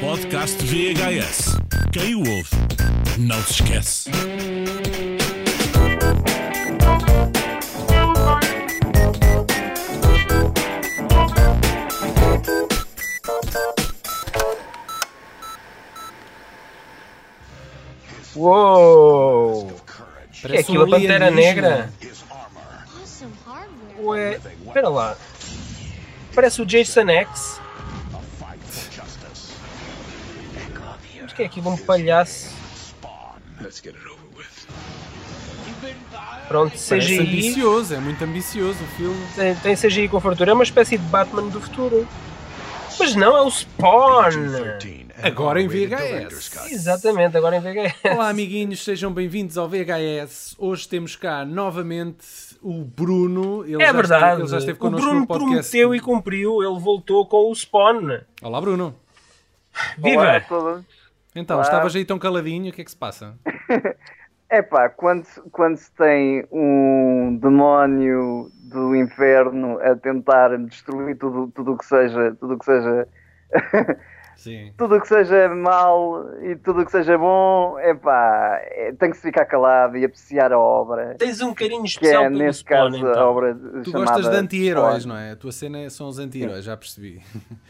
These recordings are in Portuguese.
Podcast VHS. Quem o ouve, não se esquece. Uou! Que é Parece aquilo, a Pantera. Negra? Awesome hardware. Ué, espera lá. Parece o Jason X. É aquilo, um palhaço? Pronto, Parece CGI. ambicioso, é muito ambicioso o filme. Tem, tem CGI com fartura. É uma espécie de Batman do futuro. Mas não, é o Spawn! Agora em VHS. Exatamente, agora em VHS. Olá, amiguinhos, sejam bem-vindos ao VHS. Hoje temos cá novamente o Bruno. Ele É já verdade. Esteve, ele já esteve o Bruno no podcast. prometeu e cumpriu. Ele voltou com o Spawn. Olá, Bruno. Viva! Olá a todos. Então, Olá. estavas aí tão caladinho, o que é que se passa? Epá, quando, se- quando se tem um demónio do inferno a tentar destruir tudo tudo o que seja, tudo o que seja, Sim. tudo o que seja mal e tudo o que seja bom, epá, é, tem que se ficar calado e apreciar a obra, Tens um carinho que especial é pelo neste Spawn, caso então. a obra Tu chamada gostas de anti-heróis, não é? A tua cena é- são os anti-heróis, já percebi.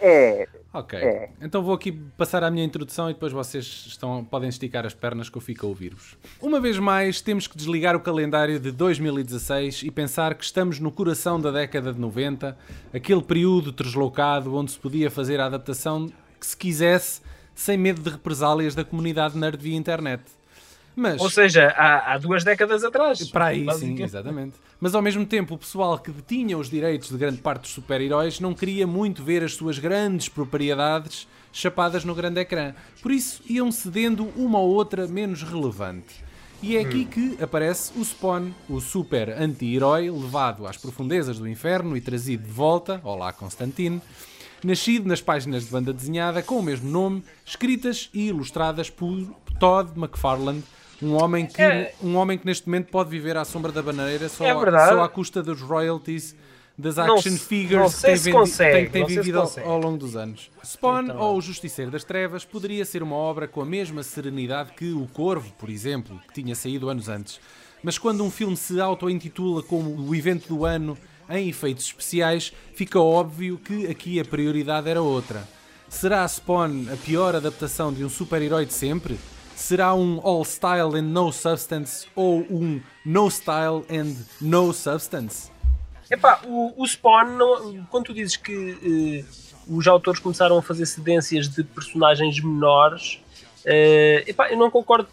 É, Ok. É. Então vou aqui passar a minha introdução e depois vocês estão, podem esticar as pernas que eu fico a ouvir-vos. Uma vez mais, temos que desligar o calendário de 2016 e pensar que estamos no coração da década de 90, aquele período deslocado onde se podia fazer a adaptação que se quisesse, sem medo de represálias da comunidade nerd via internet. Mas... Ou seja, há, há duas décadas atrás. Para aí, sim, exatamente. Mas ao mesmo tempo, o pessoal que detinha os direitos de grande parte dos super-heróis não queria muito ver as suas grandes propriedades chapadas no grande ecrã. Por isso, iam cedendo uma ou outra menos relevante. E é aqui que aparece o Spawn, o super anti-herói levado às profundezas do inferno e trazido de volta, olá Constantine, nascido nas páginas de banda desenhada com o mesmo nome, escritas e ilustradas por Todd McFarlane, um homem que, É. um homem que neste momento pode viver à sombra da bananeira só, É só à custa dos royalties das Não action se- figures não que tem, vendi- consegue, tem- tem não vivido ao, ao longo dos anos. Spawn Então. ou O Justiceiro das Trevas poderia ser uma obra com a mesma serenidade que O Corvo, por exemplo, que tinha saído anos antes. Mas quando um filme se auto-intitula como o evento do ano em efeitos especiais, fica óbvio que aqui a prioridade era outra. Será Spawn a pior adaptação de um super-herói de sempre? Será um All Style and No Substance ou um No Style and No Substance? Epá, o, o Spawn, não- quando tu dizes que eh, os autores começaram a fazer cedências de personagens menores, eh, epá, eu não concordo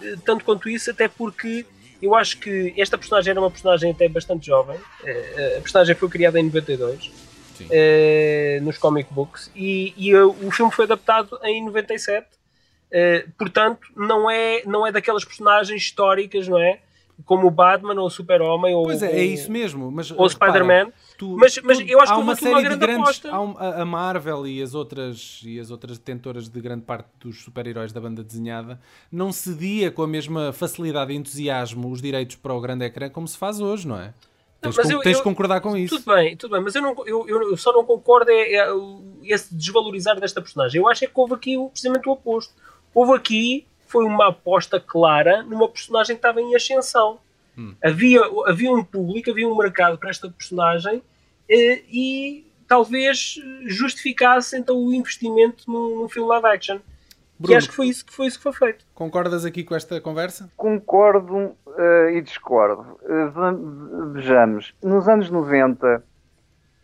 eh, tanto quanto isso, até porque eu acho que esta personagem era uma personagem até bastante jovem. Eh, a personagem foi criada em 92 Sim. eh, nos comic books e, e, o filme foi adaptado em 97. Eh, portanto, não é, não é daquelas personagens históricas, não é? Como o Batman ou o Super-Homem ou Pois é, é isso mesmo. Mas, ou Spider-Man. Tu- Mas- mas tu- eu acho há que houve uma aqui uma série de grande grandes. aposta. há um- a, a Marvel e as outras e as outras detentoras de grande parte dos super-heróis da banda desenhada não cedia com a mesma facilidade e entusiasmo os direitos para o grande ecrã como se faz hoje, não é? Tens, eu- tens eu- de concordar com isso. Tudo bem, tudo bem, mas eu, não, eu, eu, só não concordo é, é esse desvalorizar desta personagem. Eu acho é que houve aqui o- precisamente o oposto. Houve aqui, foi uma aposta clara numa personagem que estava em ascensão. Hum. Havia, havia um público, havia um mercado para esta personagem eh, e talvez justificasse então o investimento num, num filme live action. Que Bruno, acho que foi isso que foi, isso que foi feito. concordas aqui com esta conversa? concordo eh, e discordo. Va- vejamos, nos anos 90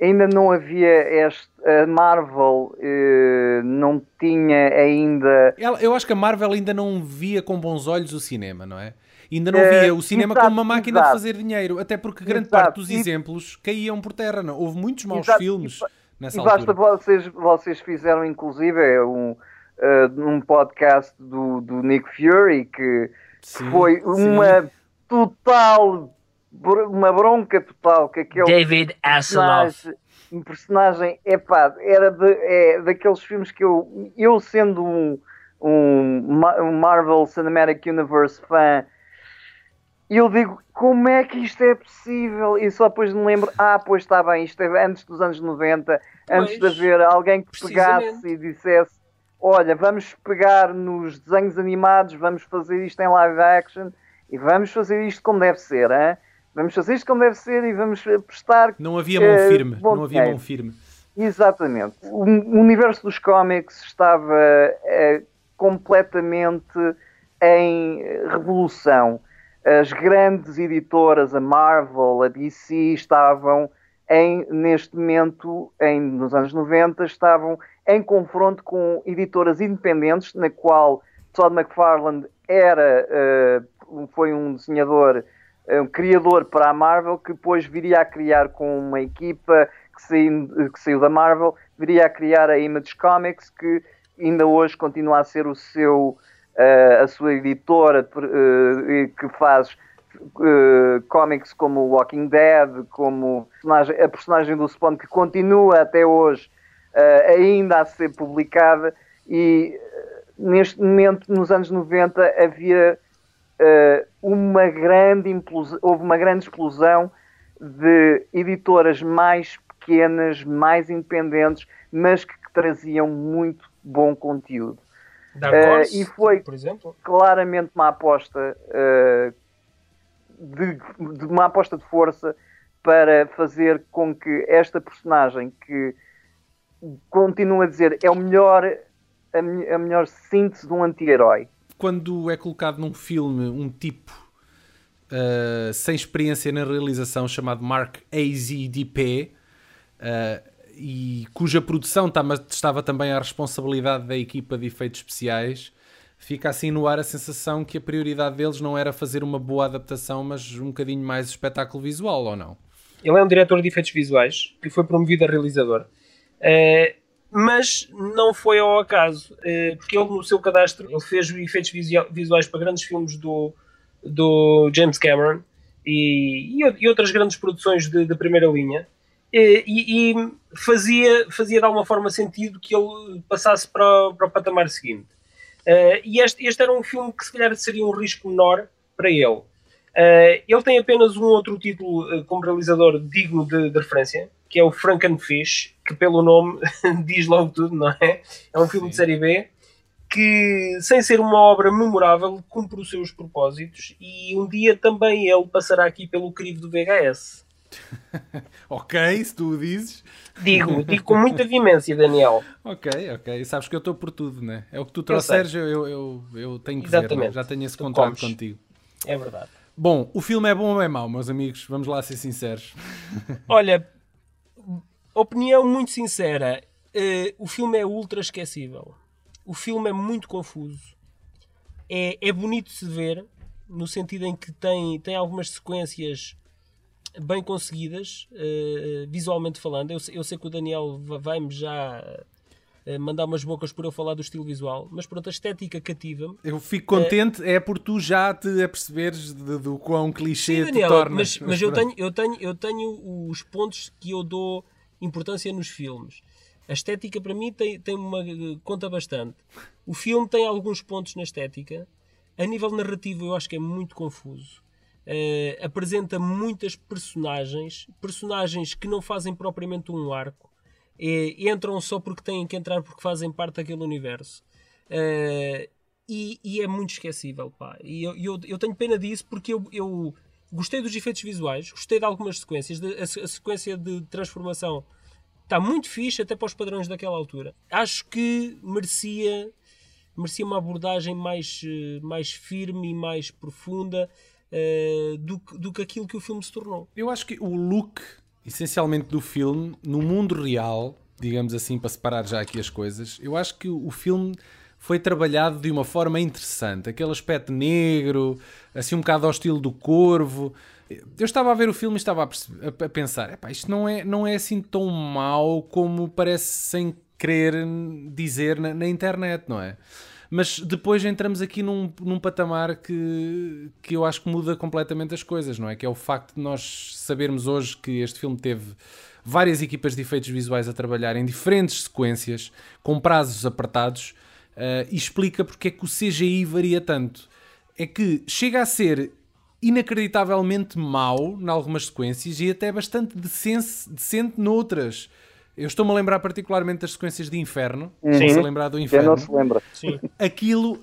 ainda não havia este. A Marvel eh, não tinha ainda. Eu acho que a Marvel ainda não via com bons olhos o cinema, não é? Ainda não É, via o cinema exato, como uma máquina exato. de fazer dinheiro, até porque grande Exato, parte dos e- exemplos caíam por terra. Não? Houve muitos maus Exato, filmes e nessa E basta altura. vocês, vocês fizeram inclusive um, eh, um podcast do, do Nick Fury que Sim, foi sim. uma total. br- Uma bronca total que aquele David personagem, um personagem epá, era de, é, daqueles filmes que eu, eu sendo um, um, um Marvel Cinematic Universe fã, eu digo como é que isto é possível? E só depois me lembro, ah, pois está bem, isto é antes dos anos 90, antes de Pois, haver alguém que pegasse e dissesse olha, vamos pegar nos desenhos animados, vamos fazer isto em live action e vamos fazer isto como deve ser, hein? vamos fazer isto como deve ser e vamos prestar. Não havia mão eh, firme, bom não havia mão firme. Exatamente. O universo dos cómics estava eh, completamente em revolução. As grandes editoras, a Marvel, a DC, estavam em, neste momento, em, nos anos 90, estavam em confronto com editoras independentes, na qual Todd McFarlane era, eh, foi um desenhador, eh, um criador para a Marvel, que depois viria a criar com uma equipa que saiu, que saiu da Marvel, viria a criar a Image Comics, que ainda hoje continua a ser o seu, a sua editora eh, que faz eh, cómics como Walking Dead, como personagem- a personagem do Spawn que continua até hoje eh, ainda a ser publicada e neste momento, nos anos 90, havia eh, uma grande implosão, houve uma grande explosão de editoras mais pequenas, mais independentes, mas que traziam muito bom conteúdo. Dark Eh, Horse, e foi- por exemplo. Claramente uma aposta eh, de, de uma aposta de força para fazer com que esta personagem que continua a dizer é o melhor a, a melhor síntese de um anti-herói. Quando é colocado num filme um tipo uh, sem experiência na realização chamado Mark AZDP uh, e cuja produção tama- estava também à responsabilidade da equipa de efeitos especiais, fica assim no ar a sensação que a prioridade deles não era fazer uma boa adaptação, mas um bocadinho mais espetáculo visual, ou não? Ele é um diretor de efeitos visuais que foi promovido a realizador. Eh, mas não foi ao acaso, eh, porque ele no seu cadastro ele fez efeitos visua- visuais para grandes filmes do, do James Cameron e, e outras grandes produções de primeira linha. Eh, E, e fazia, fazia de alguma forma sentido que ele passasse para, o- para o patamar seguinte. Eh, e este, este era um filme que se calhar seria um risco menor para ele. Eh, ele tem apenas um outro título eh, como realizador digno de, de referência, que é o Frankenfish, que pelo nome diz logo tudo, não é? É um filme de série B que, sem ser uma obra memorável, cumpre os seus propósitos e um dia também ele passará aqui pelo crivo do VHS. Ok, se tu o dizes. Digo, digo com muita veemência, Daniel. Ok, ok. Sabes que eu estou por tudo, né? É o que tu trouxeres, eu, eu, eu, eu tenho que ver. Exatamente. né? Já tenho esse Tu contrato comes. contigo. É verdade. Bom, o filme é bom ou é mau, meus amigos? Vamos lá ser sinceros. Olha, opinião muito sincera, eh, o filme é ultra esquecível. O filme é muito confuso. É, é bonito de se ver, no sentido em que tem, tem algumas sequências bem conseguidas, eh, visualmente falando. Eu, sei- eu sei que o Daniel va- vai-me já eh, mandar umas bocas por eu falar do estilo visual, mas pronto, a estética cativa-me. Eu fico contente, é, por tu já te aperceberes de- do quão clichê Sim, te Daniel, tornas. mas, mas eu, pronto. tenho, eu, tenho, eu tenho os pontos que eu dou importância nos filmes. A estética para mim tem, tem uma conta bastante. O filme tem alguns pontos na estética. A nível narrativo eu acho que é muito confuso. Eh, apresenta muitas personagens, personagens que não fazem propriamente um arco. Eh, entram só porque têm que entrar porque fazem parte daquele universo. Eh, e, e é muito esquecível, pá. E eu, eu, eu tenho pena disso porque eu, eu gostei dos efeitos visuais, gostei de algumas sequências, de- a, a sequência de transformação está muito fixe até para os padrões daquela altura. Acho que merecia, merecia uma abordagem mais, eh, mais firme e mais profunda eh, do, do que aquilo que o filme se tornou. Eu acho que o look, essencialmente, do filme, no mundo real, digamos assim, para separar já aqui as coisas, eu acho que o filme foi trabalhado de uma forma interessante. Aquele aspecto negro, assim um bocado ao estilo do corvo. Eu estava a ver o filme e estava a, a- pensar: "Epá, isto não é, não é assim tão mau como parece sem querer dizer na, na internet, não é? Mas depois entramos aqui num, num patamar que, que eu acho que muda completamente as coisas, não é? Que é o facto de nós sabermos hoje que este filme teve várias equipas de efeitos visuais a trabalhar em diferentes sequências, com prazos apertados, eh, e explica porque é que o CGI varia tanto. É que chega a ser inacreditavelmente mau em algumas sequências e até bastante decente, decente noutras. Eu estou-me a lembrar particularmente das sequências de Inferno. Uhum. Estou-se a lembrar do Inferno. não se lembra. Sim. Aquilo,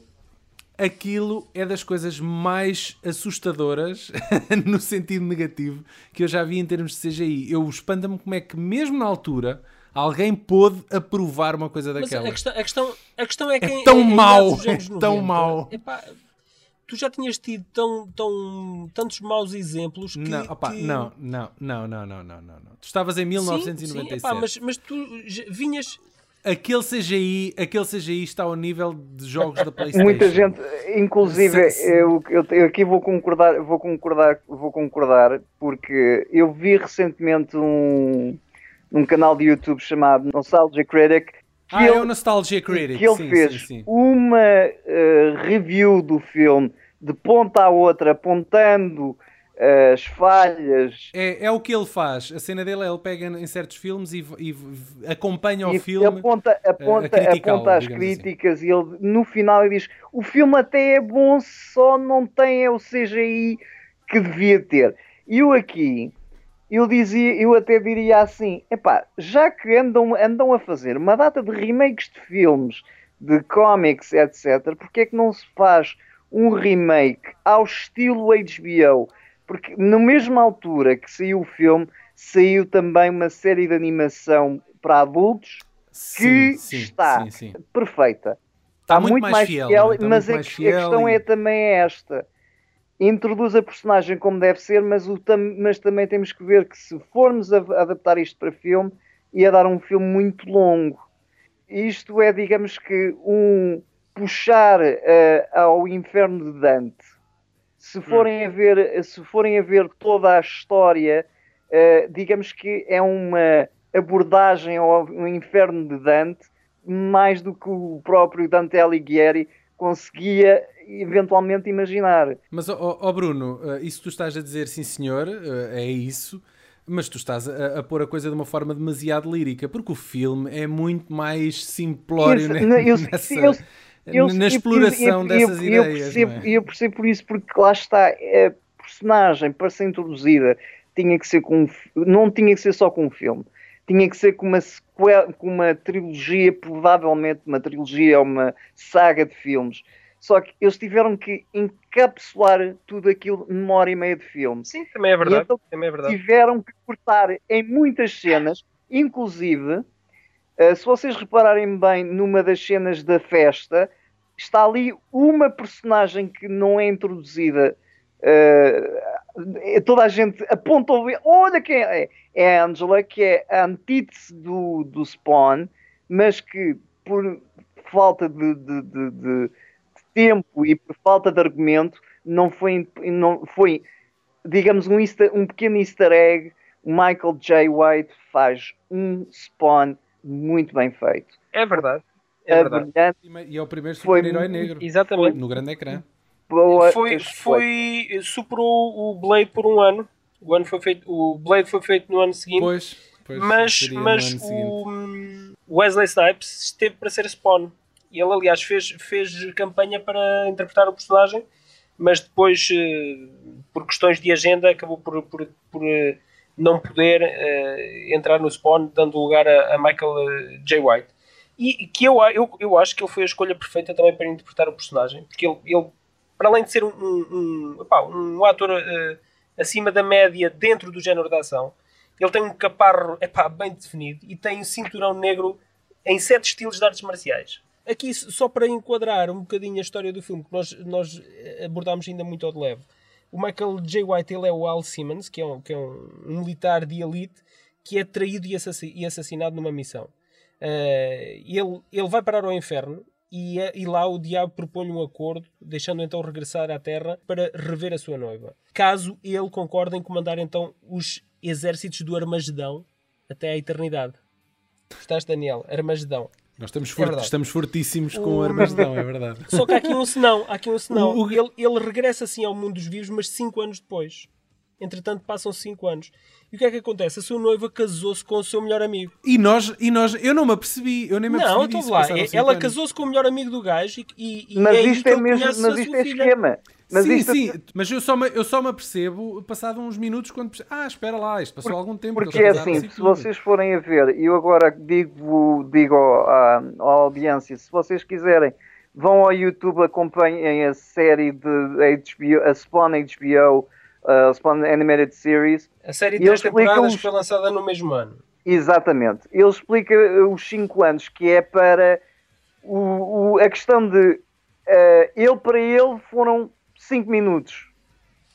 aquilo é das coisas mais assustadoras, no sentido negativo, que eu já vi em termos de CGI. Eu espanta-me como é que, mesmo na altura, alguém pôde aprovar uma coisa Mas daquela. a questão, a, questão, a questão é que. em- tão em- em mau, é tão 90, mau. epá, tu já tinhas tido tão, tão, tantos maus exemplos que. Não, opá, que- não, não, não, não, não, não, não, não. Tu estavas em Sim, 1997. sim, epá, mas, mas tu vinhas. Aquele CGI, aquele CGI está ao nível de jogos da PlayStation. Muita gente, inclusive, eu, eu aqui vou concordar, vou concordar, vou concordar, porque eu vi recentemente um, um canal de YouTube chamado Nostalgia Critic que Ah, é ele, o Nostalgia Critic. que ele sim, fez sim, sim. uma eh, review do filme de ponta a outra, apontando eh, as falhas É, é o que ele faz. A cena dele é ele pega em certos filmes e, e- e acompanha o e filme. aponta, aponta, a criticá-lo, aponta as assim. críticas e ele no final ele diz o filme até é bom, só não tem é o CGI que devia ter. E eu aqui eu dizia, eu até diria assim, epá, já que andam, andam a fazer uma data de remakes de filmes, de cómics, etc., porque é que não se faz um remake ao estilo HBO? Porque na mesma altura que saiu o filme, saiu também uma série de animação para adultos Sim, que sim, está sim, sim. perfeita. Está Está muito mais fiel, não é? Está mas muito a, mais fiel a questão e- é também esta. Introduz a personagem como deve ser, mas, o tam- mas também temos que ver que se formos a, a adaptar isto para filme, ia dar um filme muito longo. Isto é, digamos que, um puxar eh, ao inferno de Dante. Se forem, a ver, se forem a ver toda a história, eh, digamos que é uma abordagem ao, ao inferno de Dante mais do que o próprio Dante Alighieri conseguia eventualmente imaginar. Mas, ó Bruno, eh, isso tu estás a dizer, sim senhor, eh, é isso, mas tu estás a, a pôr a coisa de uma forma demasiado lírica, porque o filme é muito mais simplório Isso, não, eu- nessa, eu- Eu- na exploração dessas ideias. percebo, é? eu percebo por isso, porque lá está, a personagem para ser introduzida tinha que ser com não tinha que ser só com um filme, tinha que ser com uma sequela, com uma trilogia, provavelmente uma trilogia ou uma saga de filmes. Só que eles tiveram que encapsular tudo aquilo numa hora e meia de filme. Sim, também é verdade. Então também é verdade. tiveram que cortar em muitas cenas, inclusive, eh, se vocês repararem bem numa das cenas da festa, está ali uma personagem que não é introduzida. eh, toda a gente aponta o dedo, olha quem é. É a Angela, que é a antítese do, do Spawn, mas que por falta de, de- de- de tempo e por falta de argumento não foi, não foi digamos, um, easter- um pequeno easter egg, o Michael J. White faz um Spawn muito bem feito. É verdade. É É verdade. brilhante, E é o primeiro super-herói negro Exatamente. no grande ecrã. Boa. Foi, foi, superou o Blade por um ano. O, ano foi feito, o Blade foi feito no ano seguinte. Pois, pois mas mas ano seguinte. o hum, Wesley Snipes esteve para ser Spawn. E ele, aliás, fez, fez campanha para interpretar o personagem, mas depois, eh, por questões de agenda, acabou por, por, por, eh, não poder eh, entrar no Spawn, dando lugar a, a Michael J. White. E que eu, eu, eu acho que ele foi a escolha perfeita também para interpretar o personagem, porque ele, ele para além de ser um, um, um, um ator eh, acima da média dentro do género da ação, ele tem um caparro epá, bem definido e tem um cinturão negro em sete estilos de artes marciais. Aqui, só para enquadrar um bocadinho a história do filme, que nós, nós eh, abordámos ainda muito ao de leve. O Michael J. White ele é o Al Simmons, que é um, que é um, militar de elite que é traído e, assassi- assassinado numa missão. Eh, ele, ele vai parar ao inferno e, é- e lá o diabo propõe um acordo, deixando então regressar à Terra para rever a sua noiva. Caso ele concorde em comandar então os exércitos do Armagedão até à eternidade. Gostaste, Daniel? Armagedão. Nós estamos, É forte- verdade. estamos fortíssimos com O- Armagedão, é verdade. Só que há aqui um senão, há aqui um senão. O- o- Ele, ele regressa assim ao mundo dos vivos, mas 5 anos depois. Entretanto, passam 5 anos. E o que é que acontece? A sua noiva casou-se com o seu melhor amigo. E nós, e nós, eu não me apercebi, eu nem me Não, apercebi então disso. lá. Ela casou-se com o melhor amigo do gajo e, e, e Mas é aí isto é mesmo, mas isto é filha. esquema. Mas sim, isto- sim, mas eu só, me, eu só me apercebo passado uns minutos quando Ah, espera lá, isto passou algum tempo. Porque é assim, se vocês forem a ver, e eu agora digo, digo à, à audiência, se vocês quiserem, vão ao YouTube, acompanhem a série de HBO, a Spawn HBO, a Spawn Animated Series. A série de três temporadas os- foi lançada no mesmo ano. Exatamente. Ele explica uh, os 5 anos, que é para o, o- a questão de eh, ele para ele foram 5 minutos,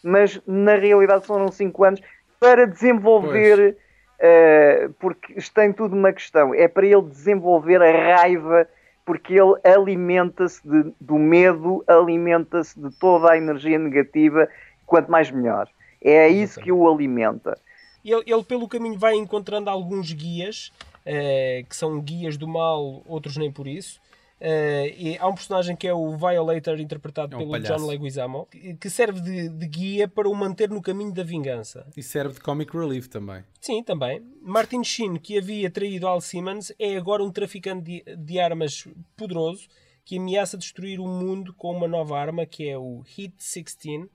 mas na realidade foram 5 anos para desenvolver, eh, porque isto tem tudo uma questão, é para ele desenvolver a raiva, porque ele alimenta-se do medo, alimenta-se de toda a energia negativa, quanto mais melhor. É isso que o alimenta. Ele, ele, pelo caminho, vai encontrando alguns guias, eh, que são guias do mal, outros nem por isso. Eh, e há um personagem que é o Violator, interpretado É um pelo palhaço. John Leguizamo, que que serve de, de guia para o manter no caminho da vingança. E serve de comic relief também. Sim, também. Martin Sheen, que havia traído Al Simmons, é agora um traficante de, de armas poderoso que ameaça destruir o mundo com uma nova arma que é o Hit 16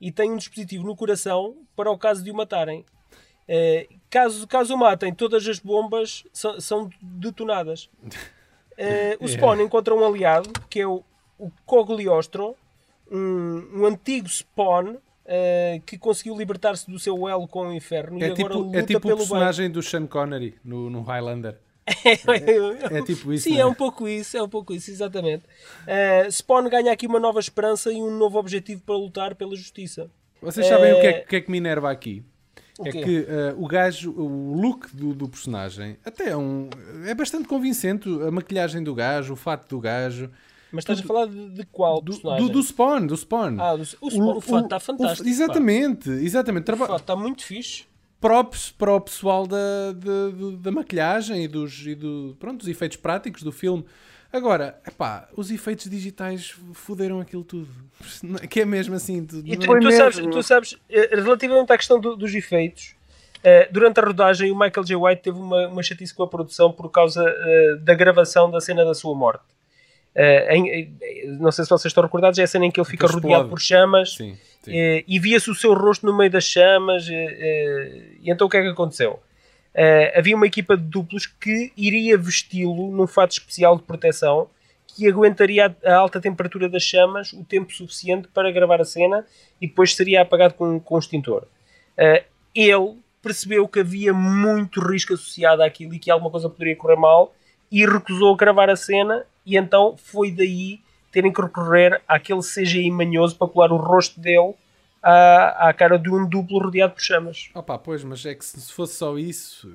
e tem um dispositivo no coração para o caso de o matarem. Eh, caso, caso o matem, todas as bombas são, são detonadas. Eh, o Spawn encontra um aliado que é o, o Cogliostro, um, um antigo Spawn eh, que conseguiu libertar-se do seu elo com o inferno e É agora tipo, luta é tipo o pelo bem. personagem do Sean Connery no, no Highlander. É tipo isso, Sim, é? é um pouco isso, é um pouco isso, exatamente. Eh, Spawn ganha aqui uma nova esperança e um novo objetivo para lutar pela justiça. Vocês sabem o, que é, Eh, o que é que me enerva aqui? O É que eh, o gajo, o look do, do personagem, até é, um, é bastante convincente. A maquilhagem do gajo, o fato do gajo. Mas estás a falar de, de qual Do, personagem? do, do Spawn, do Spawn. Ah, do, o, Spawn, o, fato está fantástico. pá. exatamente, exatamente. O fato está muito fixe. Props para o pessoal da, da, da maquilhagem e, dos, e do, pronto, dos efeitos práticos do filme. Agora, epá, os efeitos digitais fuderam aquilo tudo. Que é mesmo assim. tu- E tu, Foi tu mesmo. sabes, tu sabes, eh, relativamente à questão do- dos efeitos, eh, durante a rodagem o Michael J. White teve uma, uma chatice com a produção por causa eh, da gravação da cena da sua morte. Eh, em- em- não sei se vocês estão recordados, é a cena em que ele fica rodeado explode. por chamas Sim, sim. eh, e via-se o seu rosto no meio das chamas. eh, eh, e então o que é que aconteceu? Eh, havia uma equipa de duplos que iria vesti-lo num fato especial de proteção que aguentaria a, alta temperatura das chamas o tempo suficiente para gravar a cena e depois seria apagado com, com um extintor. Eh, ele percebeu que havia muito risco associado àquilo e que alguma coisa poderia correr mal e recusou gravar a cena e então foi daí terem que recorrer àquele CGI manhoso para colar o rosto dele à, à cara de um duplo rodeado por chamas. Opa, pois, mas é que se se fosse só isso.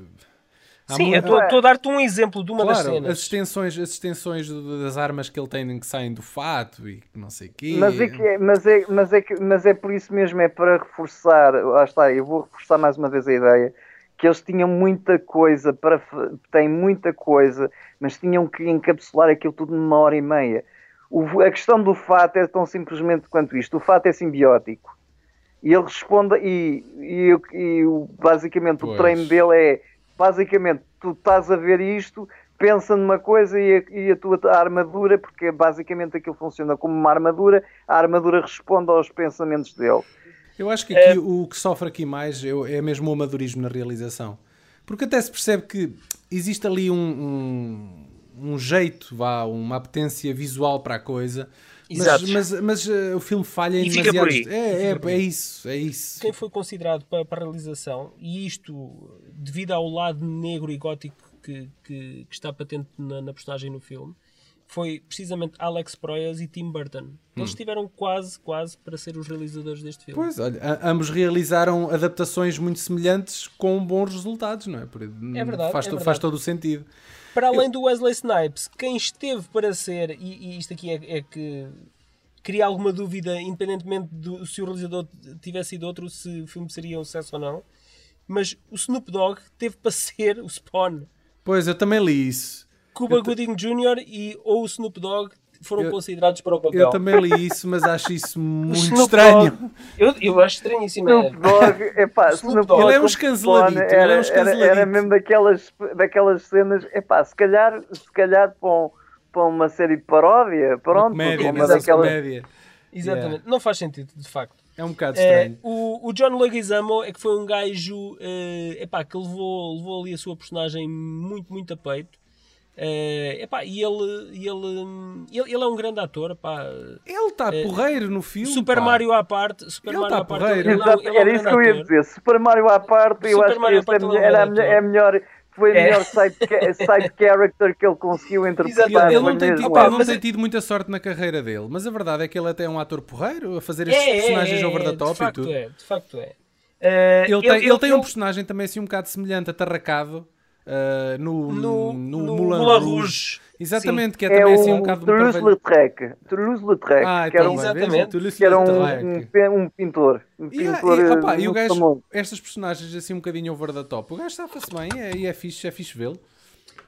há Sim, mu- eu estou a dar-te um exemplo de uma das Claro, cenas. as extensões, as extensões das armas que ele tem que saem do fato e que não sei o quê. Mas é, que é, mas, é, mas, é que, mas é por isso mesmo, é para reforçar, lá está, eu vou reforçar mais uma vez a ideia, que eles tinham muita coisa, para, têm muita coisa, mas tinham que encapsular aquilo tudo numa hora e meia. O- a questão do fato é tão simplesmente quanto isto, o fato é simbiótico. E ele responde, e, e, e o- basicamente o Pois. treino dele é, basicamente, tu estás a ver isto, pensa numa coisa e a, e a tua armadura, porque basicamente aquilo funciona como uma armadura, a armadura responde aos pensamentos dele. Eu acho que É. aqui o que sofre aqui mais é, é mesmo o amadorismo na realização. Porque até se percebe que existe ali um, um, um jeito, vá, uma apetência visual para a coisa. Mas, mas, mas, eh, o filme falha em E demasiados. É, é, é isso, é isso. Quem foi considerado para, para a realização, e isto devido ao lado negro e gótico que, que, que está patente na, na personagem no filme, foi precisamente Alex Proyas e Tim Burton. Eles estiveram quase, quase para ser os realizadores deste filme. Hum. Pois, olha, ambos realizaram adaptações muito semelhantes com bons resultados, não é? Por- verdade, Faz, é verdade. faz todo o sentido. Para além do Wesley Snipes, quem esteve para ser, e, e isto aqui é, é que cria alguma dúvida, independentemente do se o realizador tivesse sido outro, se o filme seria um sucesso ou não, mas o Snoop Dogg teve para ser o Spawn. Pois, eu também li isso. Cuba Gooding Jr. e ou o Snoop Dogg foram Eu- considerados para o papel. Eu também li isso, mas acho isso muito Snoop estranho. Dogg- eu, eu acho estranhíssimo. é. Snoop Dogg, epá, Snoop Dogg. Ele é um ele é um era, era, era mesmo daquelas, daquelas cenas, epá, se calhar, se calhar para, um- para uma série de paródia, Uma pronto, comédia, uma mas é daquelas, comédia. Exatamente. Não faz sentido, de facto. É um bocado Eh, estranho. o, o John Leguizamo é que foi um gajo eh, epá, que levou, levou ali a sua personagem muito, muito a peito. Eh, epá, e ele, e ele, ele, ele é um grande ator. Epá. Ele está porreiro no filme. Super pá. Mario à parte. Super Ele Mario tá à parte. porreiro. Ele, é Exato, ele é um era isso que eu ia ator. dizer. Super Mario à parte, eu Super acho Mario que ele é é, era melhor, é a melhor, foi a É. melhor side, side character que ele conseguiu interpretar. Ele não, tem, tido, Opa, ele não tem tido muita sorte na carreira dele, mas a verdade é que ele até é um ator porreiro a fazer estes É, personagens é, over the de top e facto tudo. é, de facto é. Eh, Ele, tem, ele tem um ele- personagem também assim um bocado semelhante, atarracado uh, no, no, no, no Moulin Moulin Rouge. Rouge. Exatamente, que é, É também o assim um bocado Toulouse parvalho- Lautrec. Toulouse-Lautrec, Ah, que era então, um, que era um, um, um pintor. Um E, pintor e, opa, e o gajo, famoso. estas personagens assim um bocadinho over the top, o gajo safa-se bem é, e é fixe, é fixe vê-lo.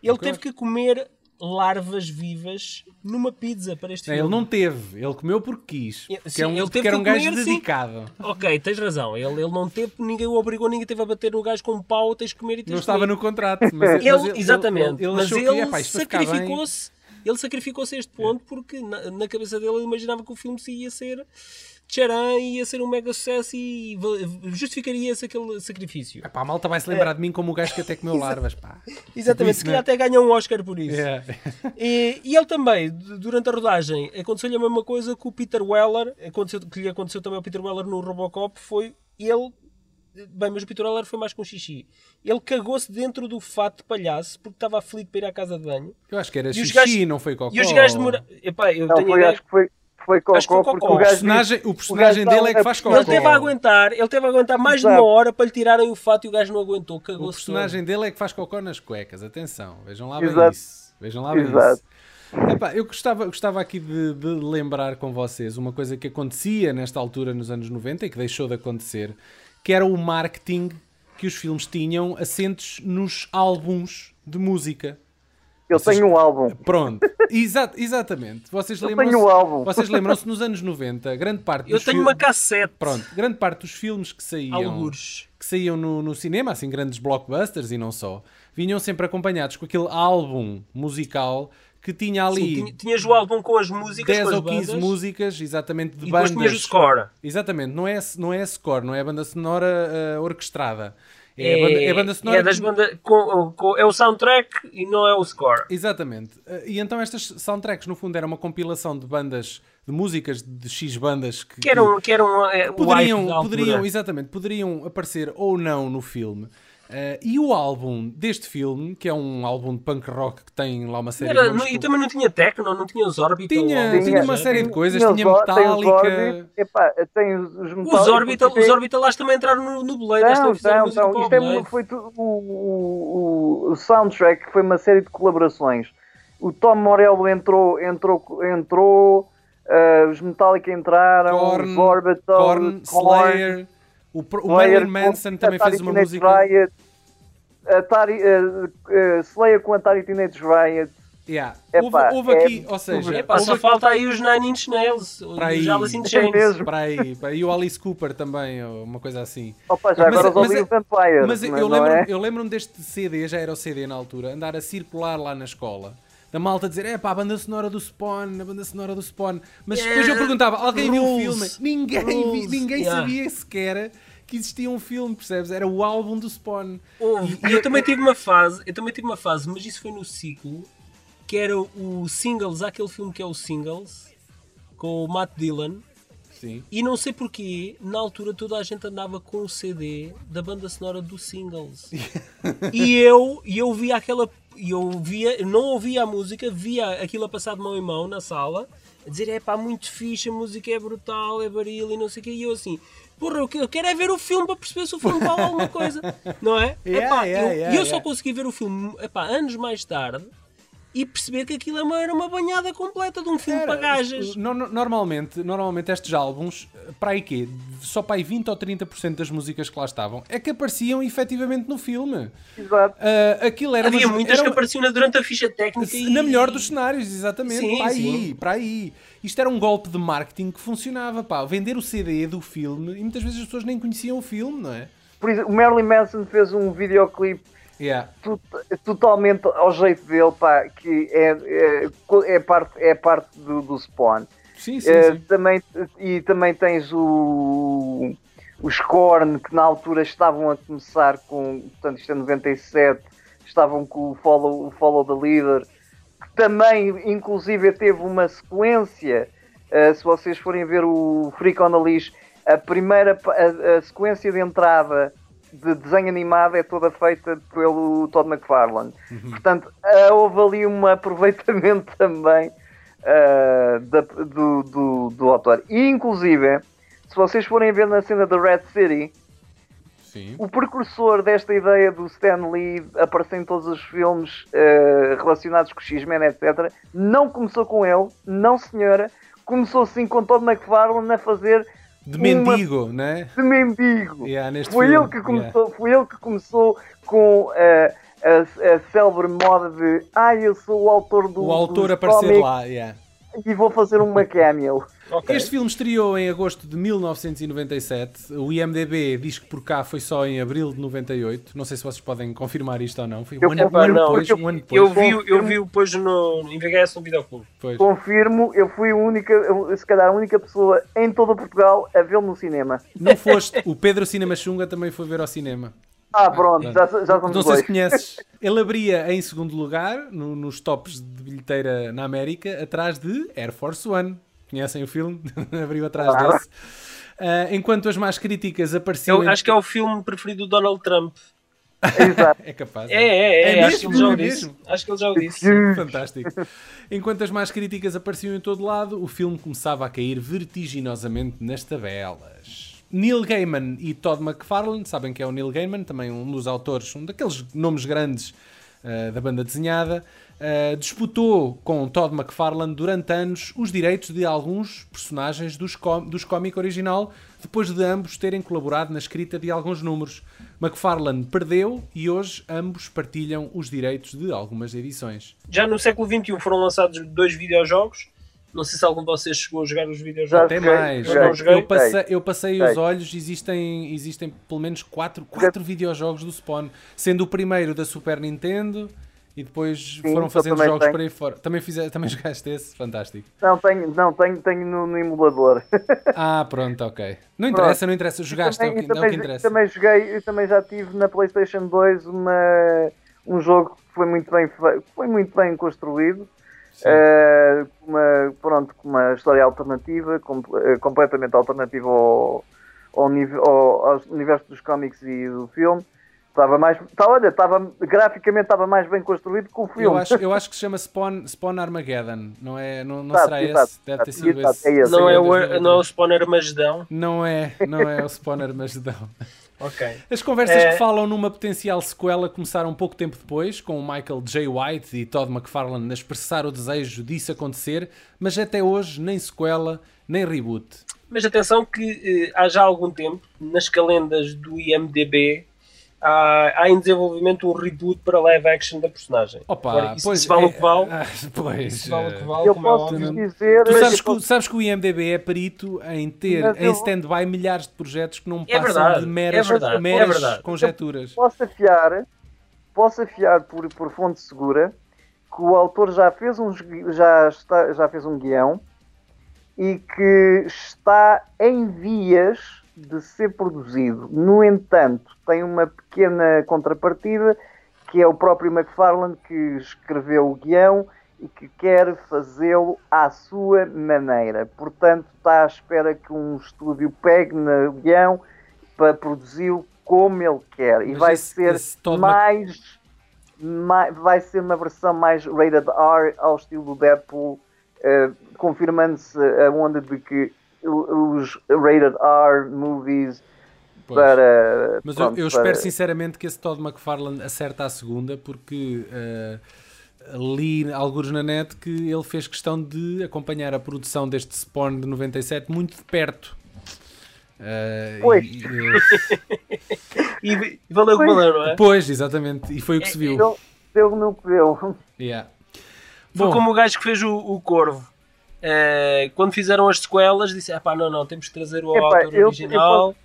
Ele teve que comer larvas vivas numa pizza para este Não, filme. ele não teve, ele comeu porque quis. Sim, Porque é um, ele teve era um gajo comer, sim. dedicado. Ok, tens razão. Ele, ele não teve, ninguém o obrigou, ninguém teve a bater no gajo com um pau, tens de comer e tens Não estava comer. no contrato. Mas, Ele, mas exatamente. Ele, ele mas ele bem. sacrificou-se. Ele sacrificou-se a este ponto porque na, na cabeça dele ele imaginava que o filme se ia ser tcharam, ia ser um mega sucesso e justificaria-se aquele sacrifício. Epá, a malta vai se lembrar de mim como o gajo que até comeu larvas, pá. Exatamente, isso, se calhar né? até ganha um Oscar por isso. É. E, e ele também, durante a rodagem, aconteceu-lhe a mesma coisa que o Peter Weller, aconteceu, que lhe aconteceu também ao Peter Weller no Robocop, foi ele. Bem, mas o Peter Weller foi mais com xixi. Ele cagou-se dentro do fato de palhaço porque estava aflito para ir à casa de banho. Eu acho que era E xixi, gajos- não foi cocó. E os gajos demoraram. Epá, eu Não, tenho foi, ideia- acho que foi, foi cocó, Acho que foi porque cocó. o O gajo personagem, disse- o personagem gajo dele é que faz cocó. Ele teve a aguentar, ele teve a aguentar mais de Exato. uma hora para lhe tirarem o fato e o gajo não aguentou, O cagou-se. personagem dele é que faz cocó nas cuecas. Atenção, vejam lá bem Exato. isso. Vejam lá bem Exato. isso. Epá, eu gostava, gostava aqui de, de lembrar com vocês uma coisa que acontecia nesta altura nos anos 90 e que deixou de acontecer, que era o marketing que os filmes tinham assentos nos álbuns de música. Eu Vocês- tenho um álbum. Pronto, Exa- exatamente. Vocês Eu lembram-se tenho o álbum. vocês lembram-se nos anos 90, grande parte Eu dos tenho uma cassete. Pronto, grande parte dos filmes que saíam Algures. que saíam no, no cinema, assim, grandes blockbusters e não só, vinham sempre acompanhados com aquele álbum musical que tinha ali Sim, tinha- tinhas o álbum com as músicas, 10 com as ou 15 bandas, músicas, exatamente, de e bandas. tinhas o score. Exatamente, não é, não é score, não é banda sonora ah, orquestrada. É, banda, é banda sonora. é das bandas, com- com- é o soundtrack e não é o score. Exatamente. Ah, E então estas soundtracks, no fundo, era uma compilação de bandas, de músicas de X bandas que, Que eram, que eram é, hype poderiam, poderiam, exatamente, poderiam aparecer ou não no filme. Eh, e o álbum deste filme, que é um álbum de punk rock que tem lá uma série Era- de não- e também não tinha techno, não tinha os Orbital. Tinha- ou- tinha uma série de coisas, os tinha Or- tem os Metallica. Orbit, epá, tem os, os Os Metallica, Orbital, porque os também entraram no, no Blade. esta Não, não, Isto é, foi tu- o, o, o soundtrack foi uma série de colaborações. O Tom Morello entrou, entrou, entrou uh, os Metallica entraram, Korn, os Orbital, Korn, Slayer, o, o Slayer, Marilyn Manson também fez uma Teenage música. Riot, Atari, uh, uh, Slayer com Atari Teenage Riot. Yeah. Epá, houve, houve é- aqui, ou seja, Epá, só houve falta aí os Nine Inch Nails, Para aí. os Alice in É Chains. mesmo. para aí, para aí, e o Alice Cooper também, ou uma coisa assim. Opa, já Mas- agora mas- Hollywood Vampires. Mas mas eu não lembro-me é? eu lembro deste CD, já era o CD na altura, andar a circular lá na escola. Da malta dizer, é pá, a banda sonora do Spawn, a banda sonora do Spawn. Mas depois eu Yeah. perguntava, alguém viu o Rules. filme? Ninguém, Rules. ninguém Yeah. sabia sequer que existia um filme, percebes? Era o álbum do Spawn. Houve. E eu também tive uma fase, eu também tive uma fase, mas isso foi no ciclo, que era o Singles, aquele filme que é o Singles, com o Matt Dillon, Sim. e não sei porquê, na altura toda a gente andava com o CD da banda sonora do Singles. e eu, e eu via aquela, e eu via, eu não ouvia a música, via aquilo a passar de mão em mão na sala, a dizer, é pá, muito fixe, a música é brutal, é baril e não sei o quê, e eu assim... Porra, eu que- eu quero é ver o filme para perceber se o filme vale alguma coisa, não é? Yeah, Epá, yeah, eu, yeah, e eu só consegui ver o filme epá, anos mais tarde e perceber que aquilo é uma- era uma banhada completa de um filme Era, para gajas. no- no- normalmente, normalmente estes álbuns, para aí quê? Só para aí 20 ou 30% das músicas que lá estavam é que apareciam efetivamente no filme. Exato. Ah, aquilo era Havia uma- muitas era que uma- apareciam na- durante a ficha técnica e... Na melhor dos cenários, exatamente. Sim, para aí, sim. para aí. Isto era um golpe de marketing que funcionava, pá. Vender o CD do filme e muitas vezes as pessoas nem conheciam o filme, não é? Por exemplo, o Marilyn Manson fez um videoclipe Yeah. to- totalmente ao jeito dele, pá, que é, é, é parte, é parte do, do Spawn. Sim, sim, Eh, sim. também, e também tens o, os Korn, que na altura estavam a começar com, portanto, isto é 97, estavam com o Follow, o Follow the Leader, que também, inclusive, teve uma sequência. eh, se vocês forem ver o Freak on a primeira a, a sequência de entrada de desenho animado é toda feita pelo Todd McFarlane. Portanto, ah, houve ali um aproveitamento também ah, da- do, do, do autor. E, inclusive, se vocês forem ver na cena da Red City, Sim. o precursor desta ideia do Stan Lee aparecer em todos os filmes eh, relacionados com X-Men, etc., não começou com ele, não senhora, começou sim com Todd McFarlane a fazer De uma- mendigo, né? de mendigo. Yeah, foi, filme, ele que começou, foi ele que começou com eh, a, a célebre moda de ah, eu sou o autor do O autor aparecer lá. yeah. E vou fazer uma cameo. Ok. Este filme estreou em agosto de 1997. O IMDB diz que por cá foi só em abril de 98. Não sei se vocês podem confirmar isto ou não. Foi Eu um ano, um ano não, depois. eu- Um ano depois. Eu vi, eu vi depois no, em VHS no videoclube. Pois. Confirmo, eu fui a única, se calhar a única pessoa em todo Portugal a vê-lo no cinema. Não foste. O Pedro Cinema Chunga também foi ver ao cinema. Ah, pronto, já, já somos Não sei se conheces. Ele abria em segundo lugar no- nos tops de bilheteira na América, atrás de Air Force One. Conhecem o filme? Abriu atrás Claro. desse. Ah, enquanto as más críticas apareciam. Eu em- acho que é o filme preferido do Donald Trump. É capaz. É, é, é. É acho que mesmo? ele já o É disse. mesmo? Acho que ele já o disse. Fantástico. Enquanto as más críticas apareciam em todo lado, o filme começava a cair vertiginosamente nas tabelas. Neil Gaiman e Todd McFarlane, sabem que é o Neil Gaiman, também um dos autores, um daqueles nomes grandes ah, da banda desenhada, ah, disputou com Todd McFarlane durante anos os direitos de alguns personagens dos, com dos original, depois de ambos terem colaborado na escrita de alguns números. McFarlane perdeu e hoje ambos partilham os direitos de algumas edições. Já no século XXI foram lançados dois videojogos. Não sei se algum de vocês chegou a jogar os videojogos. Já. Até mais. Eu, joguei. passei, eu passei os olhos, existem, existem pelo menos quatro, quatro videojogos do Spawn, sendo o primeiro da Super Nintendo e depois foram eu fazendo jogos tenho. por aí fora. Também, fizer, também jogaste esse? Fantástico. Não, tenho, não, tenho, tenho no, no emulador. Ah, pronto, ok. Não interessa, não interessa. Jogaste, é o também, que, é o também, que interessa. também joguei, eu também já tive na PlayStation 2 uma, um jogo que foi muito bem, foi muito bem construído. Com uma, pronto, com uma história alternativa, com- eh, completamente alternativa ao, ao, ao, ao universo dos cómics e do filme. Estava mais, tá, olha, estava, graficamente estava mais bem construído que o filme. Eu acho, eu acho que se chama Spawn, Spawn Armageddon, não, é, não, não Exato, será exato, esse? Deve ter sido exato, esse. é esse. Não é, o, 2003. não é o Spawner Magedão. Não é, não é o Spawn Armagedon. Ok. As conversas É. que falam numa potencial sequela começaram pouco tempo depois, com o Michael J. White e Todd McFarlane a expressar o desejo disso acontecer, mas até hoje nem sequela, nem reboot. Mas atenção que eh, há já algum tempo, nas calendas do IMDB, há, há em desenvolvimento um reboot para live action da personagem. Opa, Agora, isso, pois, isso vale é- o que vale. pois, vale o que eh, vale, Eu como é posso óbvio. vos dizer. Tu eu sabes que, posso- o- sabes que o IMDB é perito em ter Mas em eu- stand-by milhares de projetos que não É passam verdade, de meras, é verdade, meras é verdade. conjecturas. posso afiar, posso afiar por, por fonte segura que o autor já fez um, já está, já fez um guião e que está em vias de ser produzido. No entanto, tem uma pequena contrapartida que é o próprio McFarlane que escreveu o guião e que quer fazê-lo à sua maneira. Portanto, está à espera que um estúdio pegue no guião para produzi-lo como ele quer. E Mas vai esse- ser esse mais, mai- vai ser uma versão mais rated R ao estilo do Deadpool, eh, confirmando-se a onda de que os rated R movies Pois. para. Mas eu, pronto, eu espero para- sinceramente que esse Todd McFarlane acerta a segunda, porque eh, li alguns na net que ele fez questão de acompanhar a produção deste Spawn de 97 muito de perto. Eh, Pois. e- e, E, valeu o que valeu, não é? pois, exatamente, e foi o que se viu. Deu, deu no que deu. Yeah. Foi Bom, como o gajo que fez o, o Corvo. Eh, quando fizeram as sequelas, disse: ah, pá, não, não, temos de trazer o Epá, autor eu- original. eu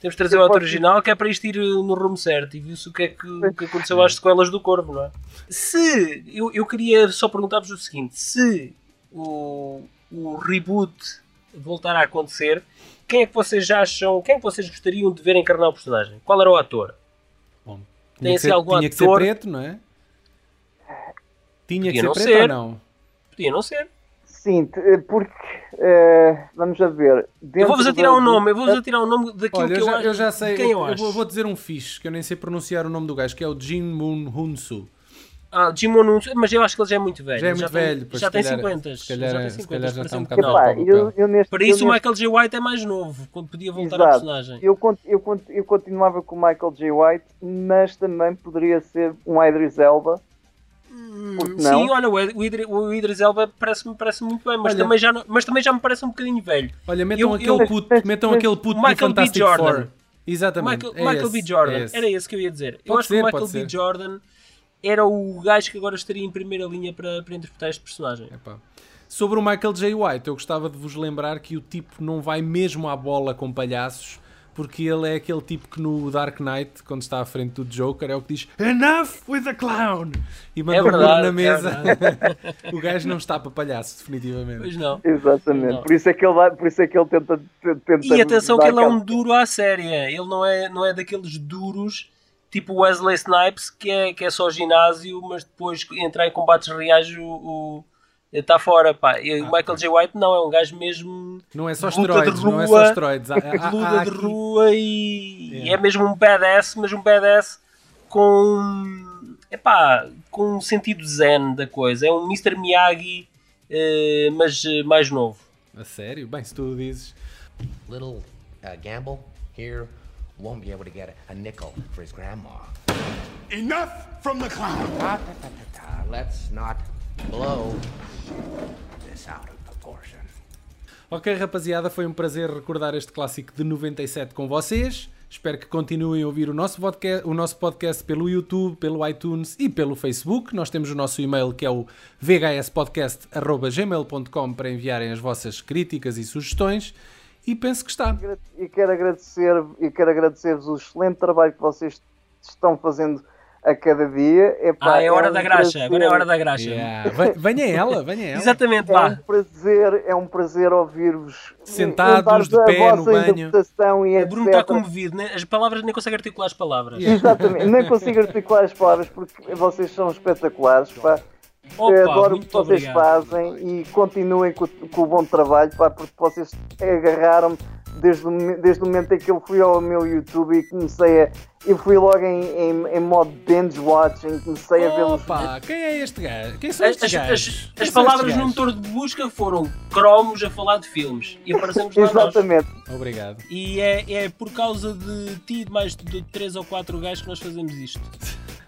temos de trazer o autor posso- original que é para isto ir eh, no rumo certo. E viu-se o que é que, o que aconteceu às sequelas do Corvo, não é? Se eu, eu queria só perguntar-vos o seguinte: se o, o reboot voltar a acontecer, quem é que vocês acham, quem é que vocês gostariam de ver encarnar o personagem? Qual era o ator? Bom, Tem tinha, que assim ser, algum tinha que ser ator- preto, não é? Tinha Podia que ser não preto ser. ou não? Podia não ser. Sim, t- porque eh, vamos a ver. Eu vou-vos atirar da- um nome, eu vou-vos atirar um nome daquilo Olha, que eu eu, já, acho. eu já sei, quem eu, eu, acho. vou, vou dizer um fixe, que eu nem sei pronunciar o nome do gajo, que é o Jin Moon Hunsu. Ah, Jim Moon, mas eu acho que ele já é muito velho. Já é muito tem- velho, pois já tem calhar- 50. se calhar- já tem se 50, calhar já está um bocado. Epá, eu, eu neste, Para isso eu o Michael J. White é mais novo, quando podia voltar ao Exato. personagem. Eu, eu, eu, cont- eu continuava com o Michael J. White, mas também poderia ser um Idris Sim, não? olha, o Ed- o Idri- o Idris Elba parece-me parece muito bem, mas, Olha- também já não- mas também já me parece um bocadinho velho. Olha, metam Eu- aquele eu- puto, metam aquele puto Michael do Fantastic B. Jordan. Four. Exatamente. Michael, é Michael esse, B. Jordan, é esse. era esse que eu ia dizer. eu Pode acho ser, que o Michael B. ser. Jordan era o gajo que agora estaria em primeira linha para, para interpretar este personagem. Epá. Sobre o Michael J. White, eu gostava de vos lembrar que o tipo não vai mesmo à bola com palhaços, porque ele é aquele tipo que no Dark Knight, quando está à frente do Joker, é o que diz Enough with the clown! E manda É verdade, na é mesa. o gajo não está para palhaço, definitivamente. Pois não. Exatamente. Não. Por isso é que ele, vai, por isso é que ele tenta, tenta E atenção que ele é um duro à séria. Ele não é, não é daqueles duros tipo Wesley Snipes que é, que é só ginásio, mas depois entrar em combates reais o, o- está fora. Pá. E o Michael J. White não, é um gajo mesmo Não é só de esteroides, não é só esteroides. Há- há- há luta de aqui- rua e, É. e é mesmo um badass, mas um badass com epá, com um sentido zen da coisa. É um Mr. Miyagi, eh, mas eh, mais novo. A sério? Bem, se tu dizes. Little uh, Gamble here won't be able to get a nickel for his grandma. Enough from the clown. Ta, ta, ta. Let's not blow this out of proportion. Ok, rapaziada, foi um prazer recordar este clássico de 97 com vocês. Espero que continuem a ouvir o nosso podcast, o nosso podcast pelo YouTube, pelo iTunes e pelo Facebook. Nós temos o nosso e-mail que é o vhspodcast.gmail.com para enviarem as vossas críticas e sugestões. E penso que está. E quero agradecer e quero agradecer-vos o excelente trabalho que vocês estão fazendo a cada dia. Epá, Ah, é hora um da graxa. prazer- Agora é hora da graxa. Yeah. Ve- Venha ela, venha ela. Exatamente, É um prazer, é um prazer ouvir-vos Sentados, dar de pé, no banho. e O. Bruno está comovido, né? as palavras nem consegue articular as palavras. Exatamente, nem consigo articular as palavras porque vocês são espetaculares. Pá. Opa, Eu adoro o que vocês obrigado. fazem e continuem com, com o bom trabalho, pá, porque vocês agarraram-me desde, o desde o momento em que eu fui ao meu YouTube e comecei a. Eu fui logo em, em, em modo binge watching, comecei a vê-los. Opa, quem é este gajo? Quem são As, estes as- gajos? as- as palavras no motor de busca foram cromos a falar de filmes e aparecemos lá nós. Exatamente. Obrigado. E é, é por causa de ti e de mais de 3 ou 4 gajos que nós fazemos isto.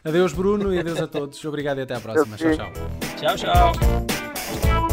Adeus, Bruno, e adeus a todos. Obrigado e até à próxima. Tchau, tchau. Tchau, tchau.